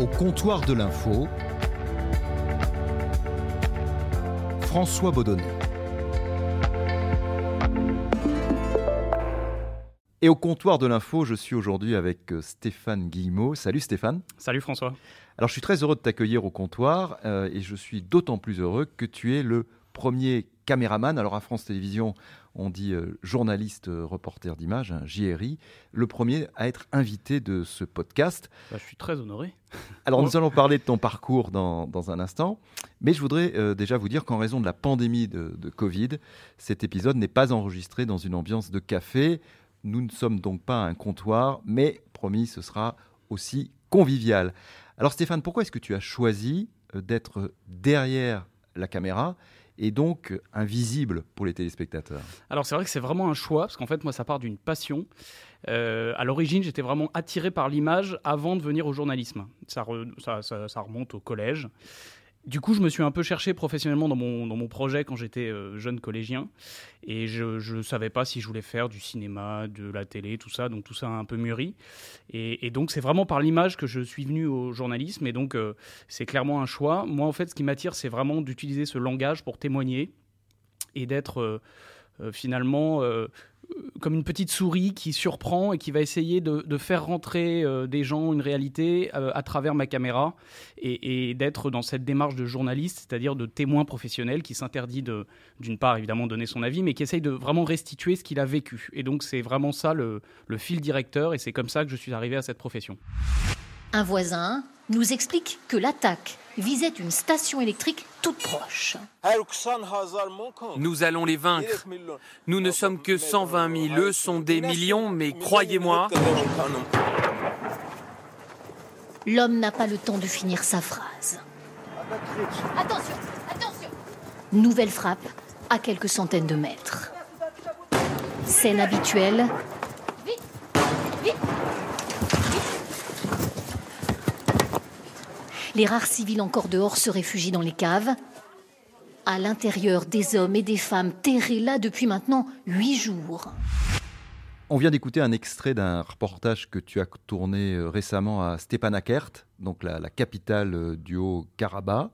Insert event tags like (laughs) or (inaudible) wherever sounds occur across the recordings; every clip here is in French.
Au comptoir de l'info, François Baudonnet. Et au comptoir de l'info, je suis aujourd'hui avec euh, Stéphane Guillemot. Salut Stéphane. Salut François. Alors je suis très heureux de t'accueillir au comptoir euh, et je suis d'autant plus heureux que tu es le premier caméraman. Alors à France Télévisions, on dit euh, journaliste euh, reporter d'image, un JRI, le premier à être invité de ce podcast. Bah, je suis très honoré. (laughs) Alors nous allons parler de ton parcours dans, dans un instant, mais je voudrais euh, déjà vous dire qu'en raison de la pandémie de, de Covid, cet épisode n'est pas enregistré dans une ambiance de café. Nous ne sommes donc pas un comptoir, mais promis, ce sera aussi convivial. Alors Stéphane, pourquoi est-ce que tu as choisi d'être derrière la caméra et donc invisible pour les téléspectateurs Alors c'est vrai que c'est vraiment un choix, parce qu'en fait moi ça part d'une passion. Euh, à l'origine j'étais vraiment attiré par l'image avant de venir au journalisme. Ça, ça remonte au collège. Du coup, je me suis un peu cherché professionnellement dans mon, dans mon projet quand j'étais euh, jeune collégien. Et je ne savais pas si je voulais faire du cinéma, de la télé, tout ça. Donc tout ça a un peu mûri. Et, donc c'est vraiment par l'image que je suis venu au journalisme. Et donc euh, c'est clairement un choix. Moi, en fait, ce qui m'attire, c'est vraiment d'utiliser ce langage pour témoigner et d'être euh, finalement comme une petite souris qui surprend et qui va essayer de, faire rentrer euh, des gens, une réalité, euh, à travers ma caméra et, et d'être dans cette démarche de journaliste, c'est-à-dire de témoin professionnel qui s'interdit de, d'une part évidemment donner son avis, mais qui essaye de vraiment restituer ce qu'il a vécu. Et donc c'est vraiment ça le, le fil directeur et c'est comme ça que je suis arrivé à cette profession. Un voisin nous explique que l'attaque visait une station électrique toute proche. Nous allons les vaincre. Nous ne sommes que 120 000, eux sont des millions, mais croyez-moi, L'homme n'a pas le temps de finir sa phrase. Attention, attention Nouvelle frappe à quelques centaines de mètres. Scène habituelle, Vite Vite les rares civils encore dehors se réfugient dans les caves. À l'intérieur, des hommes et des femmes terrés là depuis maintenant huit jours. On vient d'écouter un extrait d'un reportage que tu as tourné euh, récemment à Stepanakert, donc la, la capitale euh, du Haut-Karabakh.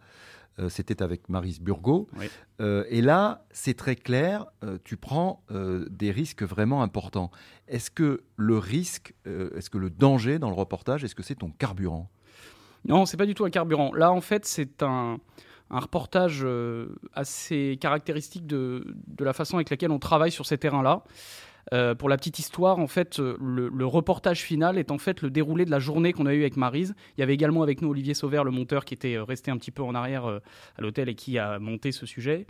Euh, C'était avec Maris Burgo. Oui. Euh, et là, c'est très clair, euh, tu prends euh, des risques vraiment importants. Est-ce que le risque, euh, est-ce que le danger dans le reportage, est-ce que c'est ton carburant? Non, c'est pas du tout un carburant. Là, en fait, c'est un, un reportage euh, assez caractéristique de, de la façon avec laquelle on travaille sur ces terrains-là. Euh, pour la petite histoire, en fait, euh, le, le reportage final est en fait le déroulé de la journée qu'on a eue avec Marise. Il y avait également avec nous Olivier Sauvert, le monteur, qui était euh, resté un petit peu en arrière euh, à l'hôtel et qui a monté ce sujet.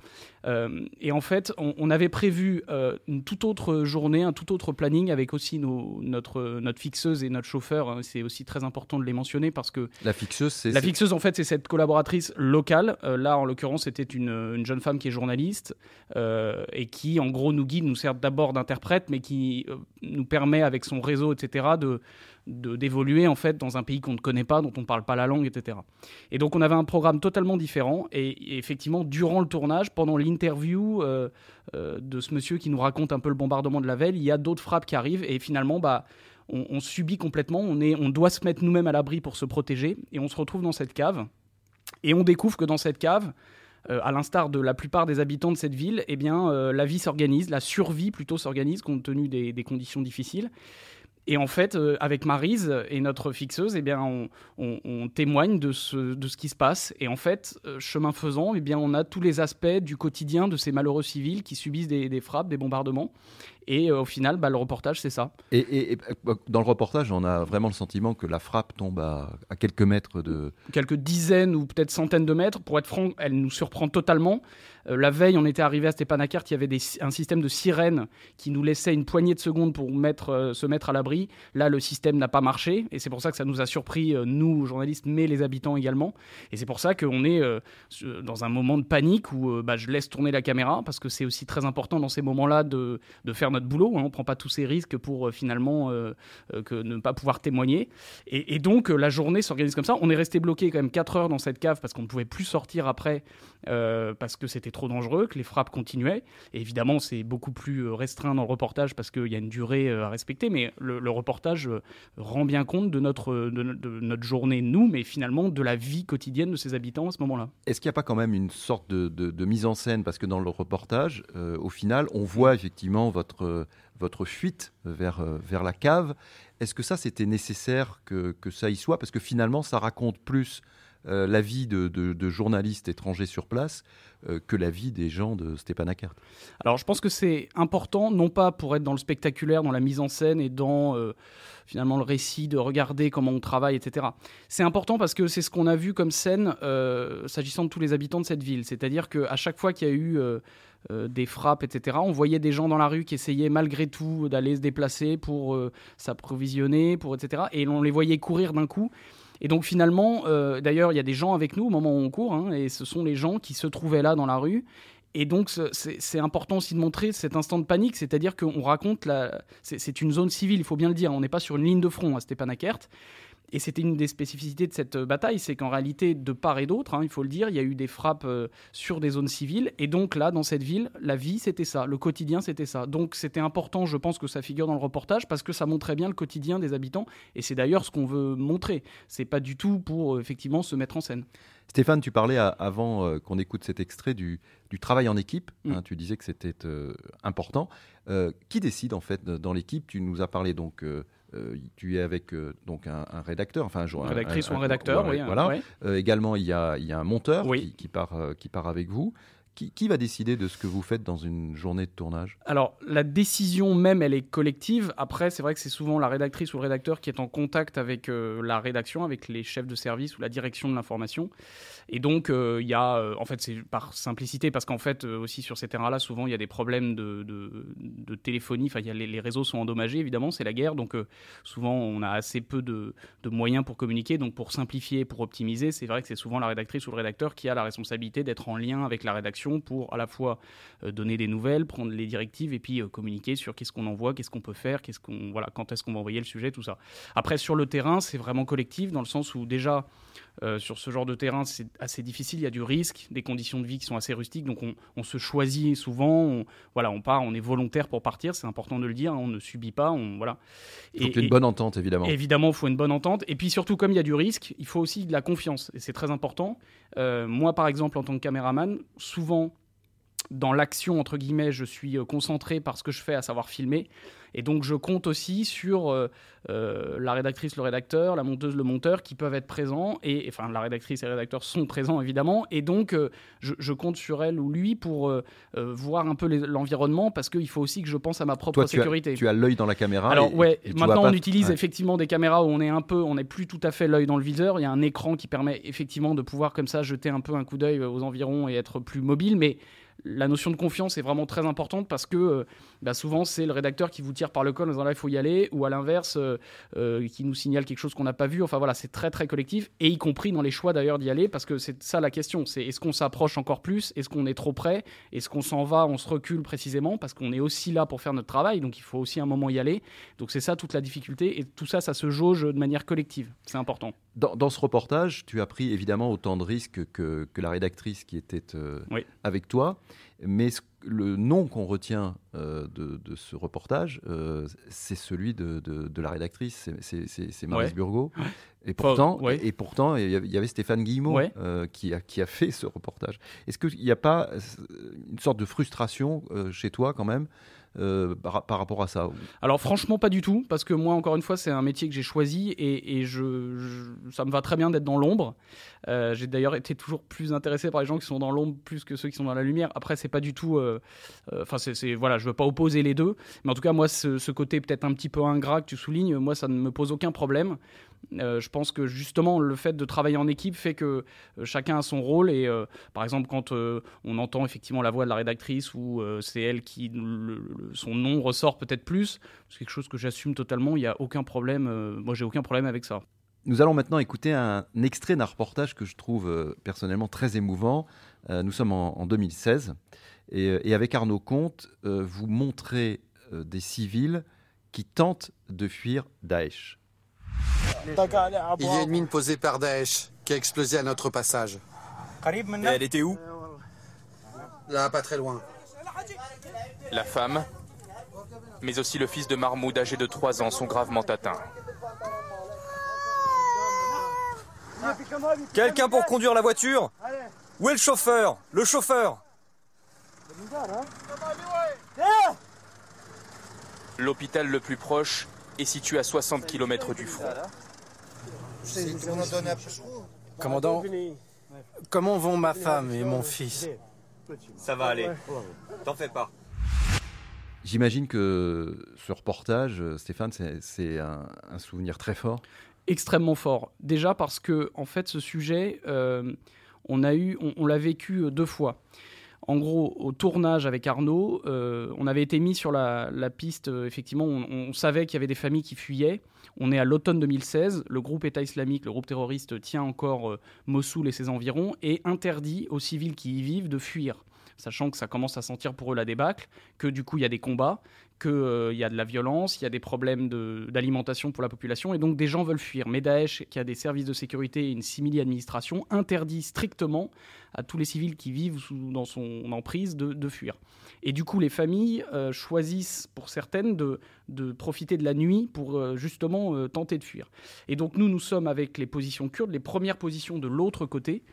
Euh, et en fait, on, on avait prévu une toute autre journée, un tout autre planning avec aussi nos, notre, notre fixeuse et notre chauffeur. hein. C'est aussi très important de les mentionner parce que La fixeuse, c'est... la fixeuse, en fait, c'est cette collaboratrice locale. Là, en l'occurrence, c'était une, une jeune femme qui est journaliste et qui, en gros, nous guide, nous sert d'abord d'interprète, mais qui euh, nous permet, avec son réseau, etc., de d'évoluer en fait dans un pays qu'on ne connaît pas, dont on ne parle pas la langue, etc. Et donc on avait un programme totalement différent et, et effectivement durant le tournage, pendant l'interview euh, euh, de ce monsieur qui nous raconte un peu le bombardement de la veille, il y a d'autres frappes qui arrivent et finalement bah on, on subit complètement, on, est, on doit se mettre nous-mêmes à l'abri pour se protéger et on se retrouve dans cette cave et on découvre que dans cette cave euh, à l'instar de la plupart des habitants de cette ville, eh bien, euh, la vie s'organise, la survie plutôt s'organise compte tenu des, conditions difficiles. Et en fait, euh, avec Marise et notre fixeuse, eh bien, on, témoigne de ce, qui se passe. Et en fait, chemin faisant, eh bien, on a tous les aspects du quotidien de ces malheureux civils qui subissent des frappes, des bombardements. Et euh, au final, bah, le reportage, c'est ça. Et, et- et, euh, dans le reportage, on a vraiment le sentiment que la frappe tombe à, à quelques mètres de... quelques dizaines ou peut-être centaines de mètres. Pour être franc, elle nous surprend totalement. Euh, la veille, on était arrivé à Stepanakert, il y avait des, un système de sirène qui nous laissait une poignée de secondes pour mettre, euh, se mettre à l'abri. Là, le système n'a pas marché et c'est pour ça que ça nous a surpris, euh, nous, journalistes, mais les habitants également. Et c'est pour ça qu'on est dans un moment de panique où bah, je laisse tourner la caméra parce que c'est aussi très important dans ces moments-là de, de faire notre boulot. Hein, on prend pas tous ces risques pour finalement que ne pas pouvoir témoigner. Et, donc la journée s'organise comme ça. On est resté bloqué quand même 4 heures dans cette cave parce qu'on ne pouvait plus sortir après parce que c'était trop dangereux, que les frappes continuaient. Et évidemment, c'est beaucoup plus restreint dans le reportage parce qu'il y a une durée à respecter. Mais le, reportage rend bien compte de notre, de, notre journée, nous, mais finalement de la vie quotidienne de ces habitants à ce moment-là. Est-ce qu'il n'y a pas quand même une sorte de, mise en scène? Parce que dans le reportage, euh, au final, on voit effectivement votre, votre fuite vers, euh, vers la cave. Est-ce que ça, c'était nécessaire que, que, ça y soit? Parce que finalement, ça raconte plus euh, la vie de, journalistes étrangers sur place que la vie des gens de Stepanakert. Alors je pense que c'est important, non pas pour être dans le spectaculaire, dans la mise en scène et dans finalement le récit, de regarder comment on travaille, etc. C'est important parce que c'est ce qu'on a vu comme scène euh, s'agissant de tous les habitants de cette ville. C'est-à-dire qu'à chaque fois qu'il y a eu euh, euh, des frappes, etc., on voyait des gens dans la rue qui essayaient malgré tout d'aller se déplacer pour s'approvisionner, pour etc. Et on les voyait courir d'un coup. Et donc finalement, d'ailleurs, il y a des gens avec nous au moment où on court, hein, et ce sont les gens qui se trouvaient là dans la rue et donc, c'est important aussi de montrer cet instant de panique, c'est-à-dire qu'on raconte, c'est une zone civile, il faut bien le dire, on n'est pas sur une ligne de front à Stepanakert. Et c'était une des spécificités de cette euh, bataille, c'est qu'en réalité, de part et d'autre, hein, il faut le dire, il y a eu des frappes euh, sur des zones civiles. Et donc là, dans cette ville, la vie, c'était ça, le quotidien, c'était ça. Donc c'était important, je pense, que ça figure dans le reportage parce que ça montrait bien le quotidien des habitants. Et c'est d'ailleurs ce qu'on veut montrer. C'est pas du tout pour euh, effectivement se mettre en scène. Stéphane, tu parlais avant qu'on écoute cet extrait du, travail en équipe. Mm. Hein, tu disais que c'était important. qui décide en fait dans l'équipe? Tu nous as parlé donc euh, tu es avec euh, donc un, rédacteur, enfin un, rédactrice ou un rédacteur, oui. Voilà. Euh, également, il y a, il y a un monteur qui, part, qui part avec vous. Qui, va décider de ce que vous faites dans une journée de tournage? Alors, la décision même, elle est collective. Après, c'est vrai que c'est souvent la rédactrice ou le rédacteur qui est en contact avec la rédaction, avec les chefs de service ou la direction de l'information. Et donc, euh, il y a, euh, en fait, c'est par simplicité, parce qu'en fait, euh, aussi sur ces terrains-là, souvent, il y a des problèmes de, de, téléphonie. Enfin, les, réseaux sont endommagés, évidemment, c'est la guerre. Donc, souvent, on a assez peu de, moyens pour communiquer. Donc, pour simplifier, pour optimiser, c'est vrai que c'est souvent la rédactrice ou le rédacteur qui a la responsabilité d'être en lien avec la rédaction pour à la fois donner des nouvelles, prendre les directives et puis communiquer sur qu'est-ce qu'on envoie, qu'est-ce qu'on peut faire, qu'est-ce qu'on, voilà, quand est-ce qu'on va envoyer le sujet, tout ça. Après, sur le terrain, c'est vraiment collectif dans le sens où déjà, euh, sur ce genre de terrain, c'est assez difficile. Il y a du risque, des conditions de vie qui sont assez rustiques. Donc, on, se choisit souvent. On, voilà, on part, on est volontaire pour partir. C'est important de le dire. On ne subit pas. On, voilà. Il faut une bonne entente, évidemment. Évidemment, il faut une bonne entente. Et puis, surtout, comme il y a du risque, il faut aussi de la confiance. Et c'est très important. Euh, moi, par exemple, en tant que caméraman, souvent, dans l'action, entre guillemets, je suis euh, concentré par ce que je fais, à savoir filmer. Et donc, je compte aussi sur euh, euh, la rédactrice, le rédacteur, la monteuse, le monteur qui peuvent être présents. Et enfin, la rédactrice et le rédacteur sont présents, évidemment. Et donc, je, compte sur elle ou lui pour voir un peu l'environnement parce qu'il faut aussi que je pense à ma propre sécurité. Tu as l'œil dans la caméra. Alors, ouais, maintenant, on utilise effectivement des caméras où on est un peu, on n'est plus tout à fait l'œil dans le viseur. Il y a un écran qui permet effectivement de pouvoir, comme ça, jeter un peu un coup d'œil aux environs et être plus mobile. Mais la notion de confiance est vraiment très importante parce que euh, bah, souvent c'est le rédacteur qui vous tire par le col en disant là il faut y aller ou à l'inverse euh, euh, qui nous signale quelque chose qu'on n'a pas vu. Enfin voilà, c'est très très collectif et y compris dans les choix d'ailleurs d'y aller parce que c'est ça la question. C'est est-ce qu'on s'approche encore plus? Est-ce qu'on est trop près? Est-ce qu'on s'en va On se recule précisément? Parce qu'on est aussi là pour faire notre travail donc il faut aussi un moment y aller. Donc c'est ça toute la difficulté et tout ça ça se jauge de manière collective. C'est important. Dans, ce reportage, tu as pris évidemment autant de risques que, la rédactrice qui était avec toi. Mais le nom qu'on retient euh, de, ce reportage, euh, c'est celui de, la rédactrice, c'est Maurice Burgot. Et pourtant, et, pourtant, il y avait Stéphane Guillemot euh, qui, a, qui a fait ce reportage. Est-ce qu'il n'y a pas une sorte de frustration chez toi quand même euh, par, rapport à ça Alors franchement pas du tout, parce que moi encore une fois c'est un métier que j'ai choisi et, je, ça me va très bien d'être dans l'ombre. Euh, j'ai d'ailleurs été toujours plus intéressé par les gens qui sont dans l'ombre plus que ceux qui sont dans la lumière. Après c'est pas du tout, euh, enfin c'est voilà, je veux pas opposer les deux, mais en tout cas moi ce, ce côté peut-être un petit peu ingrat que tu soulignes, moi ça ne me pose aucun problème. Euh, je pense que justement le fait de travailler en équipe fait que euh, chacun a son rôle et euh, par exemple quand on entend effectivement la voix de la rédactrice ou c'est elle qui son nom ressort peut-être plus, c'est quelque chose que j'assume totalement, il n'y a aucun problème, moi j'ai aucun problème avec ça. Nous allons maintenant écouter un extrait d'un reportage que je trouve personnellement très émouvant. nous sommes en, 2016 et, et, avec Arnaud Comte, vous montrez des civils qui tentent de fuir Daesh. Il y a une mine posée par Daesh qui a explosé à notre passage. Et elle était où Là, pas très loin. La femme, mais aussi le fils de Mahmoud âgé de 3 ans sont gravement atteints. Quelqu'un pour conduire la voiture Où est le chauffeur Le chauffeur L'hôpital le plus proche est situé à 60 km du front. Commandant, comment vont ma femme et mon fils? Ça va aller. T'en fais pas. J'imagine que ce reportage, Stéphane, c'est- un, un souvenir très fort. extrêmement fort. Déjà parce que, en fait, ce sujet, euh, on a eu, on, on l'a vécu euh, deux fois. En gros, au tournage avec Arnaud, euh, on avait été mis sur la, piste. euh, effectivement, on, on savait qu'il y avait des familles qui fuyaient. On est à l'automne 2016. Le groupe État islamique, le groupe terroriste, tient encore euh, Mossoul et ses environs et interdit aux civils qui y vivent de fuir. Sachant que ça commence à sentir pour eux la débâcle, que du coup il y a des combats, qu'il y a de la violence, il y a des problèmes d'alimentation pour la population, et donc des gens veulent fuir. Mais Daesh, qui a des services de sécurité et une simili-administration, interdit strictement à tous les civils qui vivent sous- dans son emprise de, de fuir. Et du coup, les familles euh, choisissent, pour certaines, de, de profiter de la nuit pour euh, justement euh, tenter de fuir. Et donc nous, nous sommes avec les positions kurdes, les premières positions de l'autre côté.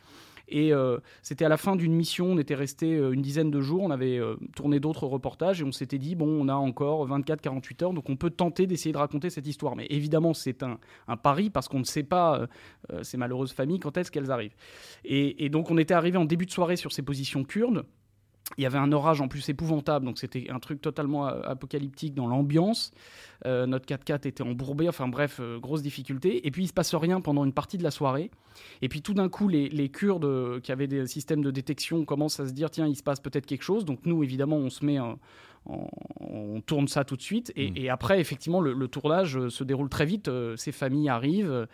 Et euh, c'était à la fin d'une mission, on était resté euh, une dizaine de jours, on avait euh, tourné d'autres reportages et on s'était dit, bon, on a encore 24-48 heures, donc on peut tenter d'essayer de raconter cette histoire. Mais évidemment, c'est un, pari parce qu'on ne sait pas, ces malheureuses familles, quand est-ce qu'elles arrivent. Et, et donc on était arrivé en début de soirée sur ces positions kurdes. Il y avait un orage en plus épouvantable, donc c'était un truc totalement apocalyptique dans l'ambiance. Euh, notre 4x4 était embourbé, enfin bref, euh, grosse difficulté. Et puis il se passe rien pendant une partie de la soirée. Et puis tout d'un coup, les, les Kurdes euh, qui avaient des systèmes de détection commencent à se dire tiens, il se passe peut-être quelque chose. Donc nous, évidemment, on se met on tourne ça tout de suite. Et, et après, effectivement, le, le tournage se déroule très vite. Euh, ces familles arrivent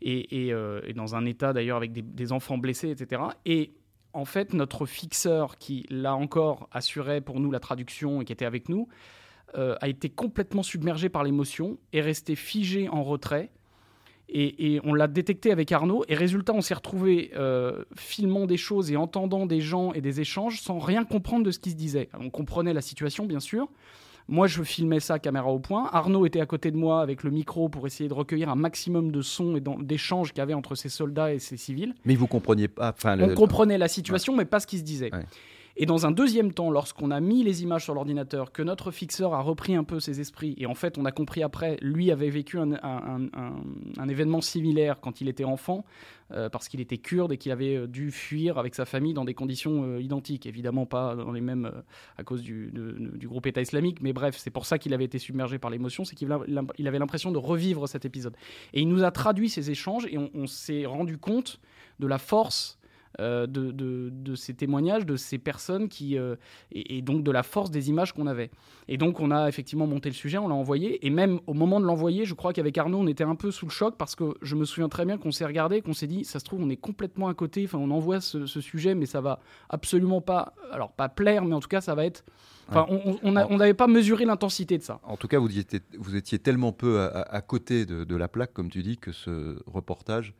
et, et, euh, et dans un état d'ailleurs avec des, des enfants blessés, etc. Et en fait, notre fixeur qui, là encore, assurait pour nous la traduction et qui était avec nous, euh, a été complètement submergé par l'émotion, est resté figé en retrait. Et, on l'a détecté avec Arnaud. Et résultat, on s'est retrouvé euh, filmant des choses et entendant des gens et des échanges sans rien comprendre de ce qui se disait. On comprenait la situation, bien sûr. Moi, je filmais ça caméra au point. Arnaud était à côté de moi avec le micro pour essayer de recueillir un maximum de sons et d'échanges qu'il y avait entre ces soldats et ces civils. Mais vous compreniez pas. Enfin, le- On comprenait la situation, mais pas ce qui se disait. Ouais. Et dans un deuxième temps, lorsqu'on a mis les images sur l'ordinateur, que notre fixeur a repris un peu ses esprits, et en fait, on a compris après, lui avait vécu un, événement similaire quand il était enfant, euh, parce qu'il était kurde et qu'il avait euh, dû fuir avec sa famille dans des conditions euh, identiques. Évidemment, pas dans les mêmes à cause du, groupe État islamique, mais bref, c'est pour ça qu'il avait été submergé par l'émotion, c'est qu'il avait l'impression de revivre cet épisode. Et il nous a traduit ces échanges, et on, s'est rendu compte de la force de, de- de ces témoignages, de ces personnes qui, euh, et, et donc de la force des images qu'on avait. Et donc on a effectivement monté le sujet, on l'a envoyé, et même au moment de l'envoyer, je crois qu'avec Arnaud, on était un peu sous le choc parce que je me souviens très bien qu'on s'est regardé, qu'on s'est dit, ça se trouve, on est complètement à côté, enfin on envoie ce, ce sujet, mais ça va absolument pas, alors pas plaire, mais en tout cas ça va être... Enfin, on- n'avait pas mesuré l'intensité de ça. En tout cas, vous étiez, vous étiez tellement peu à, à- à côté de, de la plaque, comme tu dis, que ce reportage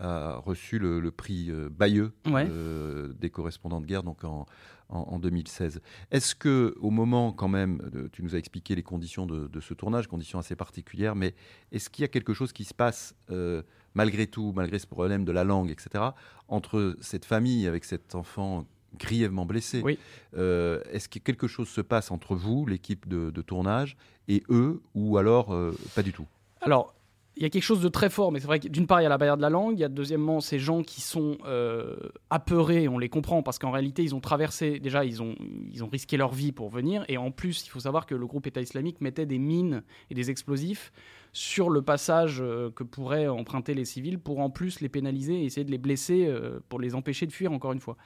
a reçu le, le prix euh, Bayeux Ouais. euh, des correspondants de guerre donc en, en- en 2016. Est-ce que au moment quand même, de- tu nous as expliqué les conditions de, de ce tournage, conditions assez particulières, mais est-ce qu'il y a quelque chose qui se passe euh, malgré tout, malgré ce problème de la langue, etc., entre cette famille avec cet enfant grièvement blessé Oui. euh, Est-ce que quelque chose se passe entre vous, l'équipe de, de tournage, et eux, ou alors euh, pas du tout? Alors, il y a quelque chose de très fort, mais c'est vrai que d'une part, il y a la barrière de la langue, il y a deuxièmement ces gens qui sont euh, apeurés, on les comprend, parce qu'en réalité, ils ont traversé, déjà, ils ont, ils ont risqué leur vie pour venir, et en plus, il faut savoir que le groupe État islamique mettait des mines et des explosifs sur le passage euh, que pourraient emprunter les civils pour en plus les pénaliser et essayer de les blesser euh, pour les empêcher de fuir, encore une fois.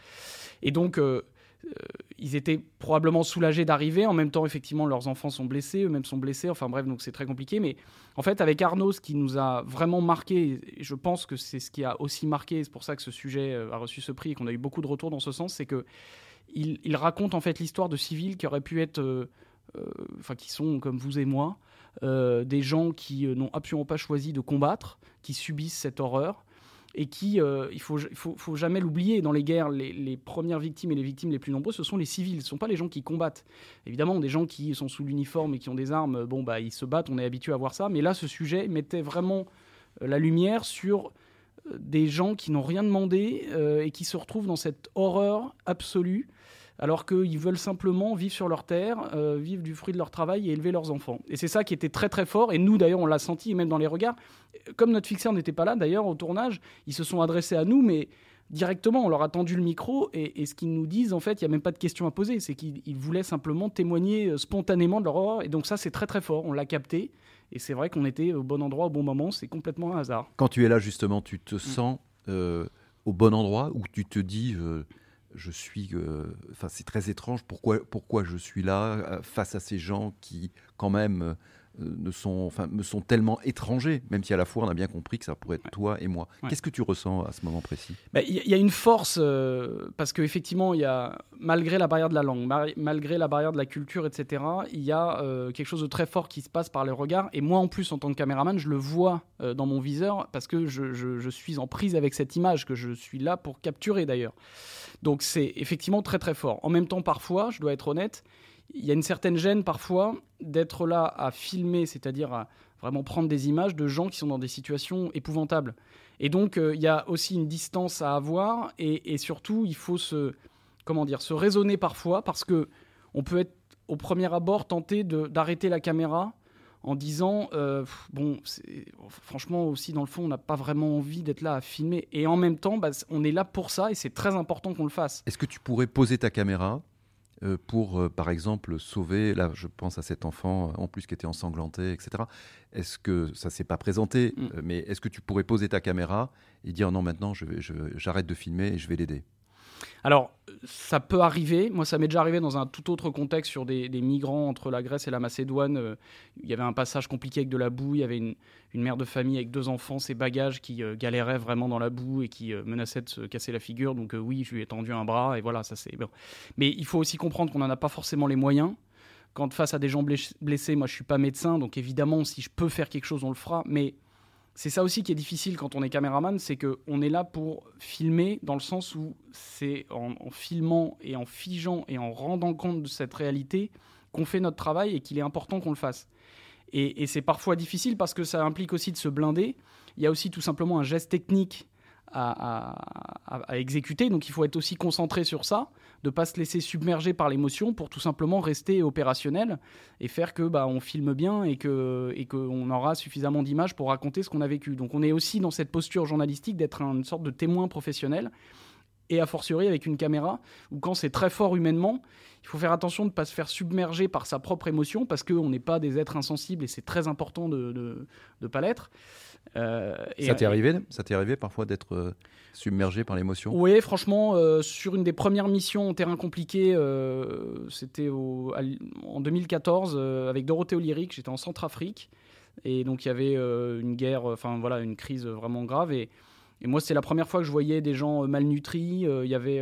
Et donc... euh, ils étaient probablement soulagés d'arriver. En même temps, effectivement, leurs enfants sont blessés, eux-mêmes sont blessés. Enfin bref, donc c'est très compliqué. Mais en fait, avec Arnaud, ce qui nous a vraiment marqué, et je pense que c'est ce qui a aussi marqué, c'est pour ça que ce sujet euh, a reçu ce prix et qu'on a eu beaucoup de retours dans ce sens, c'est que il raconte en fait l'histoire de civils qui auraient pu être euh, enfin qui sont comme vous et moi, des gens qui n'ont absolument pas choisi de combattre, qui subissent cette horreur et qui, euh, il faut, faut, faut jamais l'oublier, dans les guerres, les, premières victimes et les victimes les plus nombreuses, ce sont les civils, ce sont pas les gens qui combattent. Évidemment, des gens qui sont sous l'uniforme et qui ont des armes, bon, bah, ils se battent, on est habitué à voir ça, mais là, ce sujet mettait vraiment euh, la lumière sur euh, des gens qui n'ont rien demandé et qui se retrouvent dans cette horreur absolue alors qu'ils veulent simplement vivre sur leur terre, euh, vivre du fruit de leur travail et élever leurs enfants. Et c'est ça qui était très très fort, et nous d'ailleurs on l'a senti, même dans les regards. Comme notre fixeur n'était pas là d'ailleurs au tournage, ils se sont adressés à nous, mais directement, on leur a tendu le micro, et, ce qu'ils nous disent, en fait, il n'y a même pas de questions à poser, c'est qu'ils voulaient simplement témoigner euh, spontanément de leur horreur, et donc ça c'est très très fort, on l'a capté, et c'est vrai qu'on était au bon endroit au bon moment, c'est complètement un hasard. Quand tu es là justement, tu te sens... Euh, au bon endroit où tu te dis je suis. Euh, enfin, c'est très étrange. Pourquoi, pourquoi je suis là euh, face à ces gens qui, quand même, euh, ne sont, enfin, me sont tellement étrangers, même si à la fois on a bien compris que ça pourrait être toi et moi. Qu'est-ce que tu ressens à ce moment précis? Bah, Il y, a une force, parce qu'effectivement, il y a, malgré la barrière de la langue, malgré la barrière de la culture, etc., il y a quelque chose de très fort qui se passe par les regards. Et moi, en plus, en tant que caméraman, je le vois dans mon viseur, parce que je, je, suis en prise avec cette image que je suis là pour capturer d'ailleurs. Donc c'est effectivement très très fort. En même temps, parfois, je dois être honnête, il y a une certaine gêne parfois d'être là à filmer, c'est-à-dire à vraiment prendre des images de gens qui sont dans des situations épouvantables. Et donc euh, il y a aussi une distance à avoir et, surtout il faut se comment dire se raisonner parfois parce que on peut être au premier abord tenté d'arrêter la caméra en disant euh, bon franchement aussi dans le fond on n'a pas vraiment envie d'être là à filmer et en même temps bah, on est là pour ça et c'est très important qu'on le fasse. Est-ce que tu pourrais poser ta caméra pour euh, par exemple sauver là je pense à cet enfant en plus qui était ensanglanté etc. Est-ce que ça s'est pas présenté mm. mais est-ce que tu pourrais poser ta caméra et dire non maintenant je j'arrête de filmer et je vais l'aider? Alors, ça peut arriver. Moi, ça m'est déjà arrivé dans un tout autre contexte sur des, migrants entre la Grèce et la Macédoine. Euh, il y avait un passage compliqué avec de la boue. Il y avait une, mère de famille avec deux enfants, ses bagages qui euh, galéraient vraiment dans la boue et qui euh, menaçaient de se casser la figure. Donc, oui, je lui ai tendu un bras et voilà, ça c'est. Bon. Mais il faut aussi comprendre qu'on n'en a pas forcément les moyens. Quand face à des gens blessés, moi je suis pas médecin, donc évidemment, si je peux faire quelque chose, on le fera. Mais c'est ça aussi qui est difficile quand on est caméraman, c'est qu'on est là pour filmer dans le sens où c'est en, filmant et en figeant et en rendant compte de cette réalité qu'on fait notre travail et qu'il est important qu'on le fasse. Et, c'est parfois difficile parce que ça implique aussi de se blinder. Il y a aussi tout simplement un geste technique à, exécuter, donc il faut être aussi concentré sur ça de pas se laisser submerger par l'émotion pour tout simplement rester opérationnel et faire que bah, on filme bien et que et qu'on aura suffisamment d'images pour raconter ce qu'on a vécu. Donc on est aussi dans cette posture journalistique d'être une sorte de témoin professionnel et a fortiori avec une caméra où quand c'est très fort humainement, il faut faire attention de ne pas se faire submerger par sa propre émotion parce qu'on n'est pas des êtres insensibles et c'est très important de ne pas l'être. Euh, ça t'est arrivé, ça t'est arrivé parfois d'être euh, submergé par l'émotion? Oui, franchement, euh, sur une des premières missions en terrain compliqué, c'était en 2014 avec Dorothée Olyric, j'étais en Centrafrique. Et donc il y avait une guerre, enfin voilà, une crise vraiment grave. Et et moi, c'est la première fois que je voyais des gens malnutris. Il y avait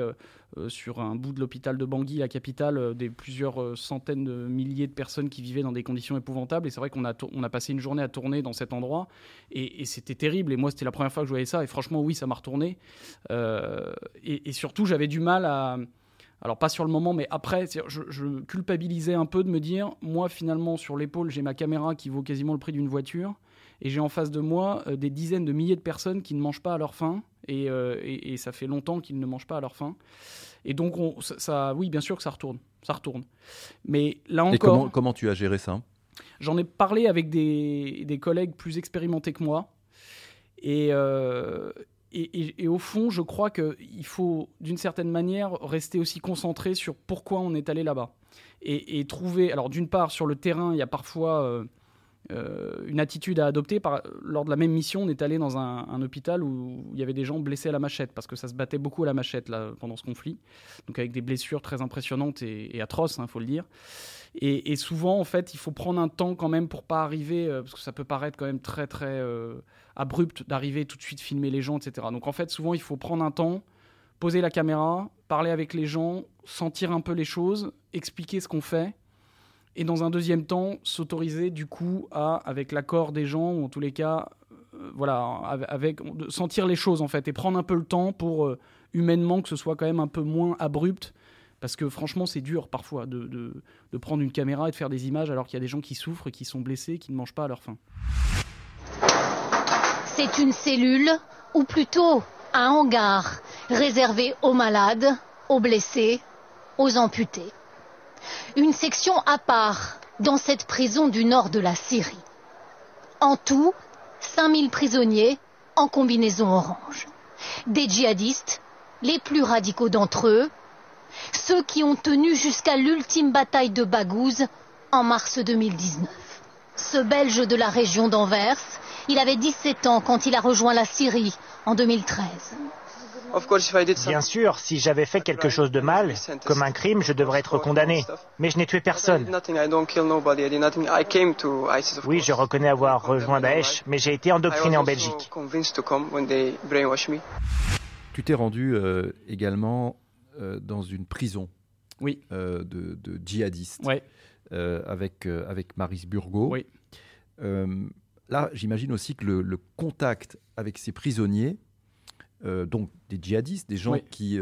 euh, sur un bout de l'hôpital de Bangui, la capitale, euh, des plusieurs euh, centaines de milliers de personnes qui vivaient dans des conditions épouvantables. Et c'est vrai qu'on a, on a passé une journée à tourner dans cet endroit. Et, c'était terrible. Et moi, c'était la première fois que je voyais ça. Et franchement, oui, ça m'a retourné. et, surtout, j'avais du mal à alors pas sur le moment, mais après, je, culpabilisais un peu de me dire, moi finalement sur l'épaule, j'ai ma caméra qui vaut quasiment le prix d'une voiture, et j'ai en face de moi des dizaines de milliers de personnes qui ne mangent pas à leur faim, euh, et, ça fait longtemps qu'ils ne mangent pas à leur faim. Et donc, on, ça, oui, bien sûr que ça retourne. Ça retourne. Mais là encore. Et comment, comment tu as géré ça? J'en ai parlé avec des, des, collègues plus expérimentés que moi. Et, euh, et, et, au fond, je crois qu'il faut, d'une certaine manière, rester aussi concentré sur pourquoi on est allé là-bas. Et, trouver. Alors, d'une part, sur le terrain, il y a parfois. Euh, euh, une attitude à adopter. Lors de la même mission, on est allé dans un, hôpital où il y avait des gens blessés à la machette, parce que ça se battait beaucoup à la machette là, pendant ce conflit, donc avec des blessures très impressionnantes et, atroces, il hein, faut le dire. Et, souvent, en fait, il faut prendre un temps quand même pour pas arriver, euh, parce que ça peut paraître quand même très très euh, abrupt d'arriver tout de suite filmer les gens, etc. Donc en fait, souvent, il faut prendre un temps, poser la caméra, parler avec les gens, sentir un peu les choses, expliquer ce qu'on fait Et dans un deuxième temps, s'autoriser du coup à, avec l'accord des gens, ou en tous les cas, euh, voilà, avec, sentir les choses en fait, et prendre un peu le temps pour euh, humainement que ce soit quand même un peu moins abrupt. Parce que franchement, c'est dur parfois de, de, prendre une caméra et de faire des images alors qu'il y a des gens qui souffrent, qui sont blessés, qui ne mangent pas à leur faim. C'est une cellule, ou plutôt un hangar, réservé aux malades, aux blessés, aux amputés. Une section à part dans cette prison du nord de la Syrie. En tout, 5000 prisonniers en combinaison orange. Des djihadistes, les plus radicaux d'entre eux, ceux qui ont tenu jusqu'à l'ultime bataille de Baghouz en mars 2019. Ce Belge de la région d'Anvers, il avait 17 ans quand il a rejoint la Syrie en 2013. Bien sûr, si j'avais fait quelque chose de mal, comme un crime, je devrais être condamné. Mais je n'ai tué personne. Oui, je reconnais avoir rejoint Daesh, mais j'ai été endoctriné en Belgique. Tu t'es rendu euh, également euh, dans une prison oui. Euh, de, djihadistes avec, avec Maris Burgo. Oui. là, j'imagine aussi que le, contact avec ces prisonniers, donc des djihadistes, des gens qui,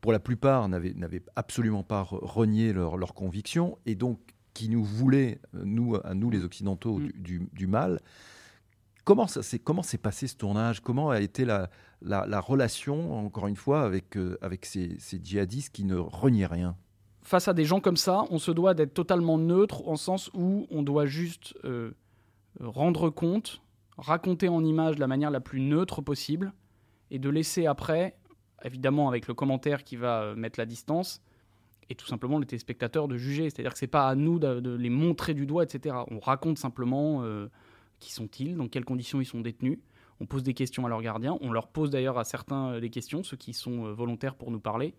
pour la plupart, n'avaient absolument pas renié leurs leur convictions et donc qui nous voulaient, nous, à nous les Occidentaux, mm. du, du, mal. Comment s'est passé ce tournage? Comment a été la, la, relation, encore une fois, avec, euh, avec ces, djihadistes qui ne reniaient rien? Face à des gens comme ça, on se doit d'être totalement neutre, en sens où on doit juste euh, rendre compte, raconter en image de la manière la plus neutre possible, et de laisser après, évidemment avec le commentaire qui va euh, mettre la distance, et tout simplement le téléspectateur de juger. C'est-à-dire que c'est pas à nous de, les montrer du doigt, etc. On raconte simplement qui sont-ils, dans quelles conditions ils sont détenus, on pose des questions à leurs gardiens. On leur pose d'ailleurs à certains euh, des questions, ceux qui sont euh, volontaires pour nous parler.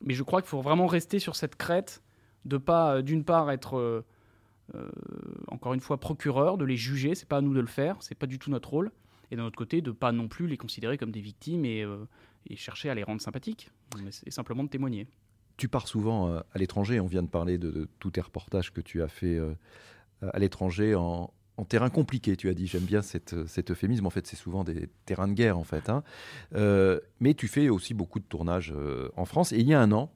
Mais je crois qu'il faut vraiment rester sur cette crête de pas, euh, d'une part, être encore une fois procureur, de les juger. C'est pas à nous de le faire, c'est pas du tout notre rôle. Et d'un autre côté, de pas non plus les considérer comme des victimes et, chercher à les rendre sympathiques. C'est simplement de témoigner. Tu pars souvent à l'étranger. On vient de parler de, tous tes reportages que tu as fait à l'étranger en, terrain compliqué, tu as dit. J'aime bien cette, cet euphémisme. En fait, c'est souvent des terrains de guerre, en fait. Hein. Euh, mais tu fais aussi beaucoup de tournages euh, en France. Et il y a un an,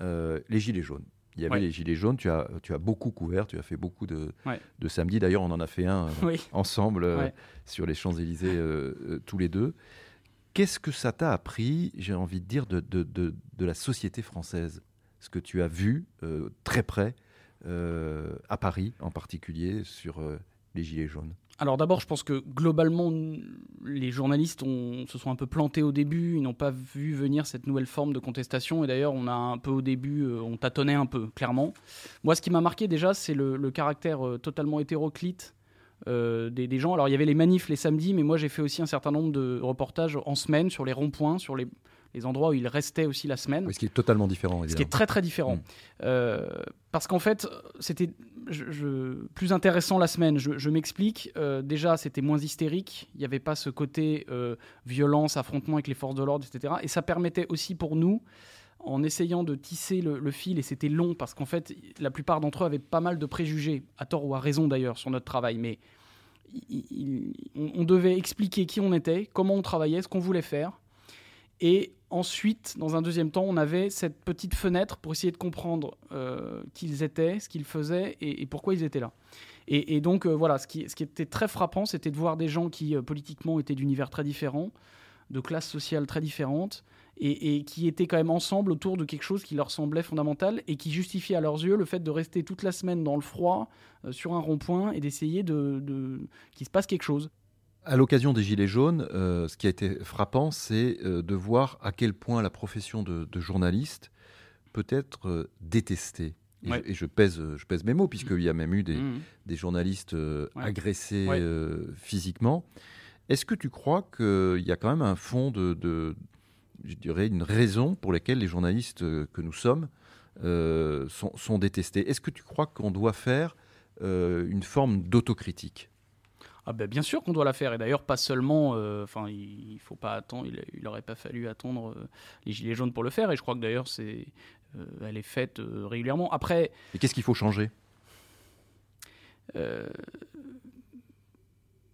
euh, les Gilets jaunes. Il y avait les Gilets jaunes. Tu as, tu as beaucoup couvert. Tu as fait beaucoup de, de samedis. D'ailleurs, on en a fait un ensemble sur les Champs-Élysées tous les deux. Qu'est-ce que ça t'a appris, j'ai envie de dire, de, de, de, de, la société française? Ce que tu as vu très près à Paris en particulier sur les Gilets jaunes? Alors d'abord, je pense que globalement, les journalistes se sont un peu plantés au début, ils n'ont pas vu venir cette nouvelle forme de contestation, et d'ailleurs on a un peu au début, euh, on tâtonnait un peu, clairement. Moi, ce qui m'a marqué déjà, c'est le, caractère euh, totalement hétéroclite euh, des, gens. Alors il y avait les manifs les samedis, mais moi j'ai fait aussi un certain nombre de reportages en semaine sur les ronds-points, sur les, endroits où il restait aussi la semaine. ce qui est totalement différent. Évidemment. Ce qui est très très différent. Mm. parce qu'en fait, c'était plus intéressant la semaine. Je, m'explique. Euh, déjà, c'était moins hystérique. Il n'y avait pas ce côté euh, violence, affrontement avec les forces de l'ordre, etc. Et ça permettait aussi pour nous, en essayant de tisser le, fil, et c'était long parce qu'en fait, la plupart d'entre eux avaient pas mal de préjugés, à tort ou à raison d'ailleurs, sur notre travail. Mais on devait expliquer qui on était, comment on travaillait, ce qu'on voulait faire. Et ensuite, dans un deuxième temps, on avait cette petite fenêtre pour essayer de comprendre euh, qui ils étaient, ce qu'ils faisaient et, pourquoi ils étaient là. Et, donc, euh, voilà, ce qui, était très frappant, c'était de voir des gens qui, euh, politiquement, étaient d'univers très différents, de classes sociales très différentes, et, qui étaient quand même ensemble autour de quelque chose qui leur semblait fondamental et qui justifiait à leurs yeux le fait de rester toute la semaine dans le froid, sur un rond-point, et d'essayer de, de qu'il se passe quelque chose. À l'occasion des Gilets jaunes, euh, ce qui a été frappant, c'est euh, de voir à quel point la profession de, journaliste peut être euh, détestée. Et, je, pèse, je pèse mes mots, puisqu'il y a même eu des, mmh. journalistes agressés physiquement. Est-ce que tu crois qu'il y a quand même un fond de, je dirais, une raison pour laquelle les journalistes que nous sommes sont, sont, détestés? Est-ce que tu crois qu'on doit faire une forme d'autocritique? Ah ben, bien sûr qu'on doit la faire et d'ailleurs pas seulement euh, enfin il, faut pas attendre il, n'aurait pas fallu attendre euh, les gilets jaunes pour le faire et je crois que d'ailleurs c'est elle est faite régulièrement. Après. Et qu'est-ce qu'il faut changer?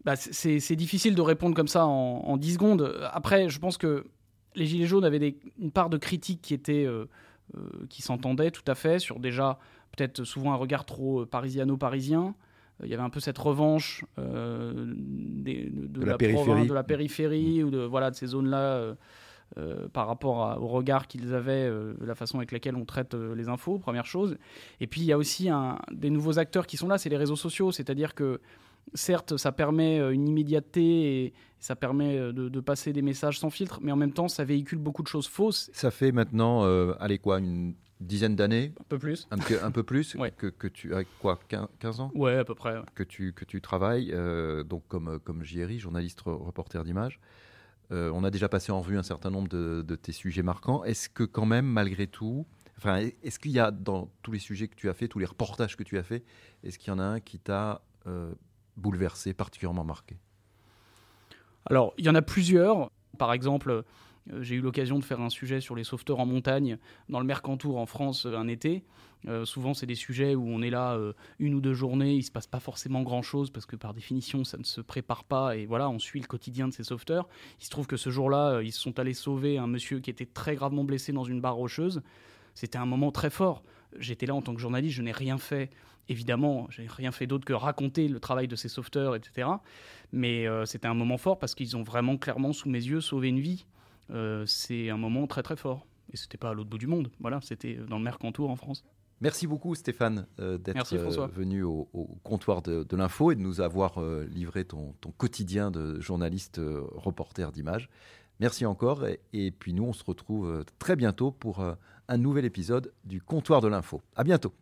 Bah, c'est difficile de répondre comme ça en, en, 10 secondes. Après, je pense que les Gilets jaunes avaient des, une part de critique qui était. qui s'entendait tout à fait sur déjà peut-être souvent un regard trop parisiano-parisien il y avait un peu cette revanche euh, de, la, périphérie, de la périphérie ou de, voilà, de ces zones-là euh, euh, par rapport au regard qu'ils avaient, la façon avec laquelle on traite les infos, première chose. Et puis il y a aussi un, des nouveaux acteurs qui sont là, c'est les réseaux sociaux, c'est-à-dire que certes, ça permet une immédiateté et ça permet de, passer des messages sans filtre, mais en même temps, ça véhicule beaucoup de choses fausses. Ça fait maintenant, allez quoi, une dizaine d'années Un peu plus. Un, un peu plus (laughs) que, que, tu as quoi 15 ans Ouais, à peu près. Que, tu, que tu travailles euh, donc comme, comme JRI, journaliste reporter d'image. Euh, on a déjà passé en revue un certain nombre de, de tes sujets marquants. Est-ce que quand même, malgré tout, enfin, est-ce qu'il y a dans tous les sujets que tu as fait, tous les reportages que tu as fait, est-ce qu'il y en a un qui t'a euh, bouleversé, particulièrement marqué? Alors, il y en a plusieurs. Par exemple, euh, j'ai eu l'occasion de faire un sujet sur les sauveteurs en montagne dans le Mercantour en France euh, un été. Euh, souvent, c'est des sujets où on est là une ou deux journées, il se passe pas forcément grand-chose parce que par définition, ça ne se prépare pas et voilà, on suit le quotidien de ces sauveteurs. Il se trouve que ce jour-là, ils sont allés sauver un monsieur qui était très gravement blessé dans une barre rocheuse. C'était un moment très fort. J'étais là en tant que journaliste, je n'ai rien fait. Évidemment, j'ai rien fait d'autre que raconter le travail de ces sauveteurs, etc. Mais c'était un moment fort parce qu'ils ont vraiment clairement sous mes yeux sauvé une vie. Euh, c'est un moment très très fort. Et c'était pas à l'autre bout du monde. Voilà, c'était dans le Mercantour en France. Merci beaucoup Stéphane euh, d'être euh, venu au, comptoir de, l'info et de nous avoir livré ton, quotidien de journaliste reporter d'image. Merci encore et, et, puis nous on se retrouve très bientôt pour un nouvel épisode du comptoir de l'info. À bientôt.